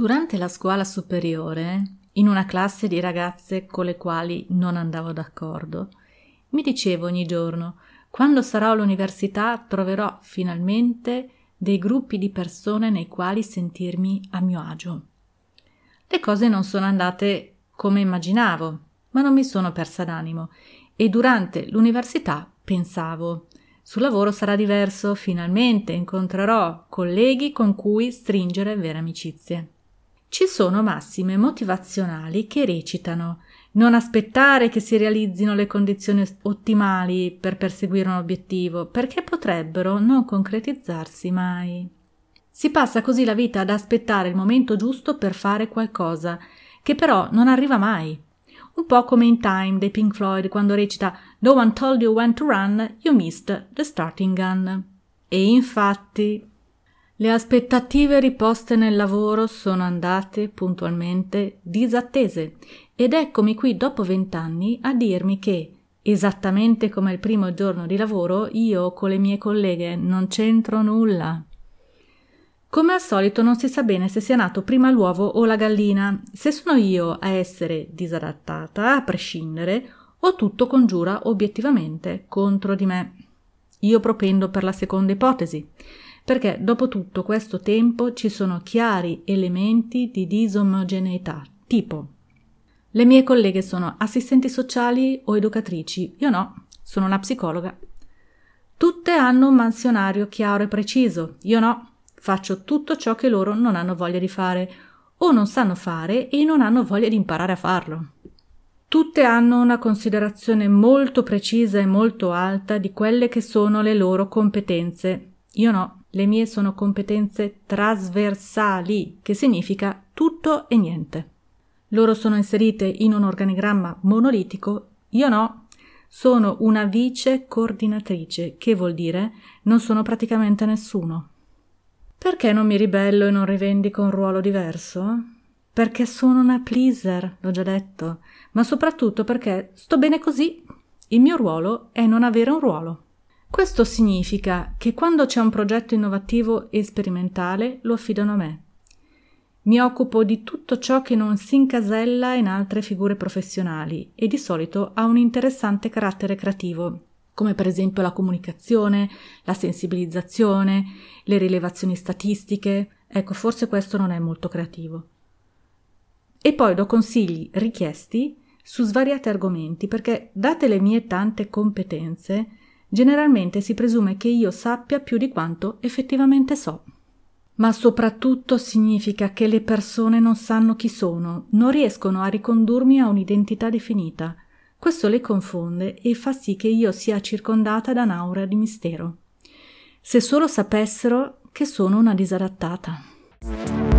Durante la scuola superiore, in una classe di ragazze con le quali non andavo d'accordo, mi dicevo ogni giorno quando sarò all'università troverò finalmente dei gruppi di persone nei quali sentirmi a mio agio. Le cose non sono andate come immaginavo, ma non mi sono persa d'animo e durante l'università pensavo sul lavoro sarà diverso, finalmente incontrerò colleghi con cui stringere vere amicizie. Ci sono massime motivazionali che recitano non aspettare che si realizzino le condizioni ottimali per perseguire un obiettivo, perché potrebbero non concretizzarsi mai. Si passa così la vita ad aspettare il momento giusto per fare qualcosa, che però non arriva mai. Un po' come in Time dei Pink Floyd quando recita No one told you when to run, you missed the starting gun. E infatti le aspettative riposte nel lavoro sono andate puntualmente disattese ed eccomi qui dopo vent'anni a dirmi che, esattamente come il primo giorno di lavoro, io con le mie colleghe non c'entro nulla. Come al solito non si sa bene se sia nato prima l'uovo o la gallina, se sono io a essere disadattata, a prescindere, o tutto congiura obiettivamente contro di me. Io propendo per la seconda ipotesi perché dopo tutto questo tempo ci sono chiari elementi di disomogeneità, tipo le mie colleghe sono assistenti sociali o educatrici, io no, sono una psicologa. Tutte hanno un mansionario chiaro e preciso, io no, faccio tutto ciò che loro non hanno voglia di fare o non sanno fare e non hanno voglia di imparare a farlo. Tutte hanno una considerazione molto precisa e molto alta di quelle che sono le loro competenze. Io no, le mie sono competenze trasversali, che significa tutto e niente. Loro sono inserite in un organigramma monolitico, io no. Sono una vice coordinatrice, che vuol dire non sono praticamente nessuno. Perché non mi ribello e non rivendico un ruolo diverso? Perché sono una pleaser, l'ho già detto, ma soprattutto perché sto bene così. Il mio ruolo è non avere un ruolo. Questo significa che quando c'è un progetto innovativo e sperimentale lo affidano a me. Mi occupo di tutto ciò che non si incasella in altre figure professionali e di solito ha un interessante carattere creativo, come per esempio la comunicazione, la sensibilizzazione, le rilevazioni statistiche. Ecco, forse questo non è molto creativo. E poi do consigli richiesti su svariati argomenti perché, date le mie tante competenze, generalmente si presume che io sappia più di quanto effettivamente so. Ma soprattutto significa che le persone non sanno chi sono, non riescono a ricondurmi a un'identità definita. Questo le confonde e fa sì che io sia circondata da un'aura di mistero. Se solo sapessero che sono una disadattata.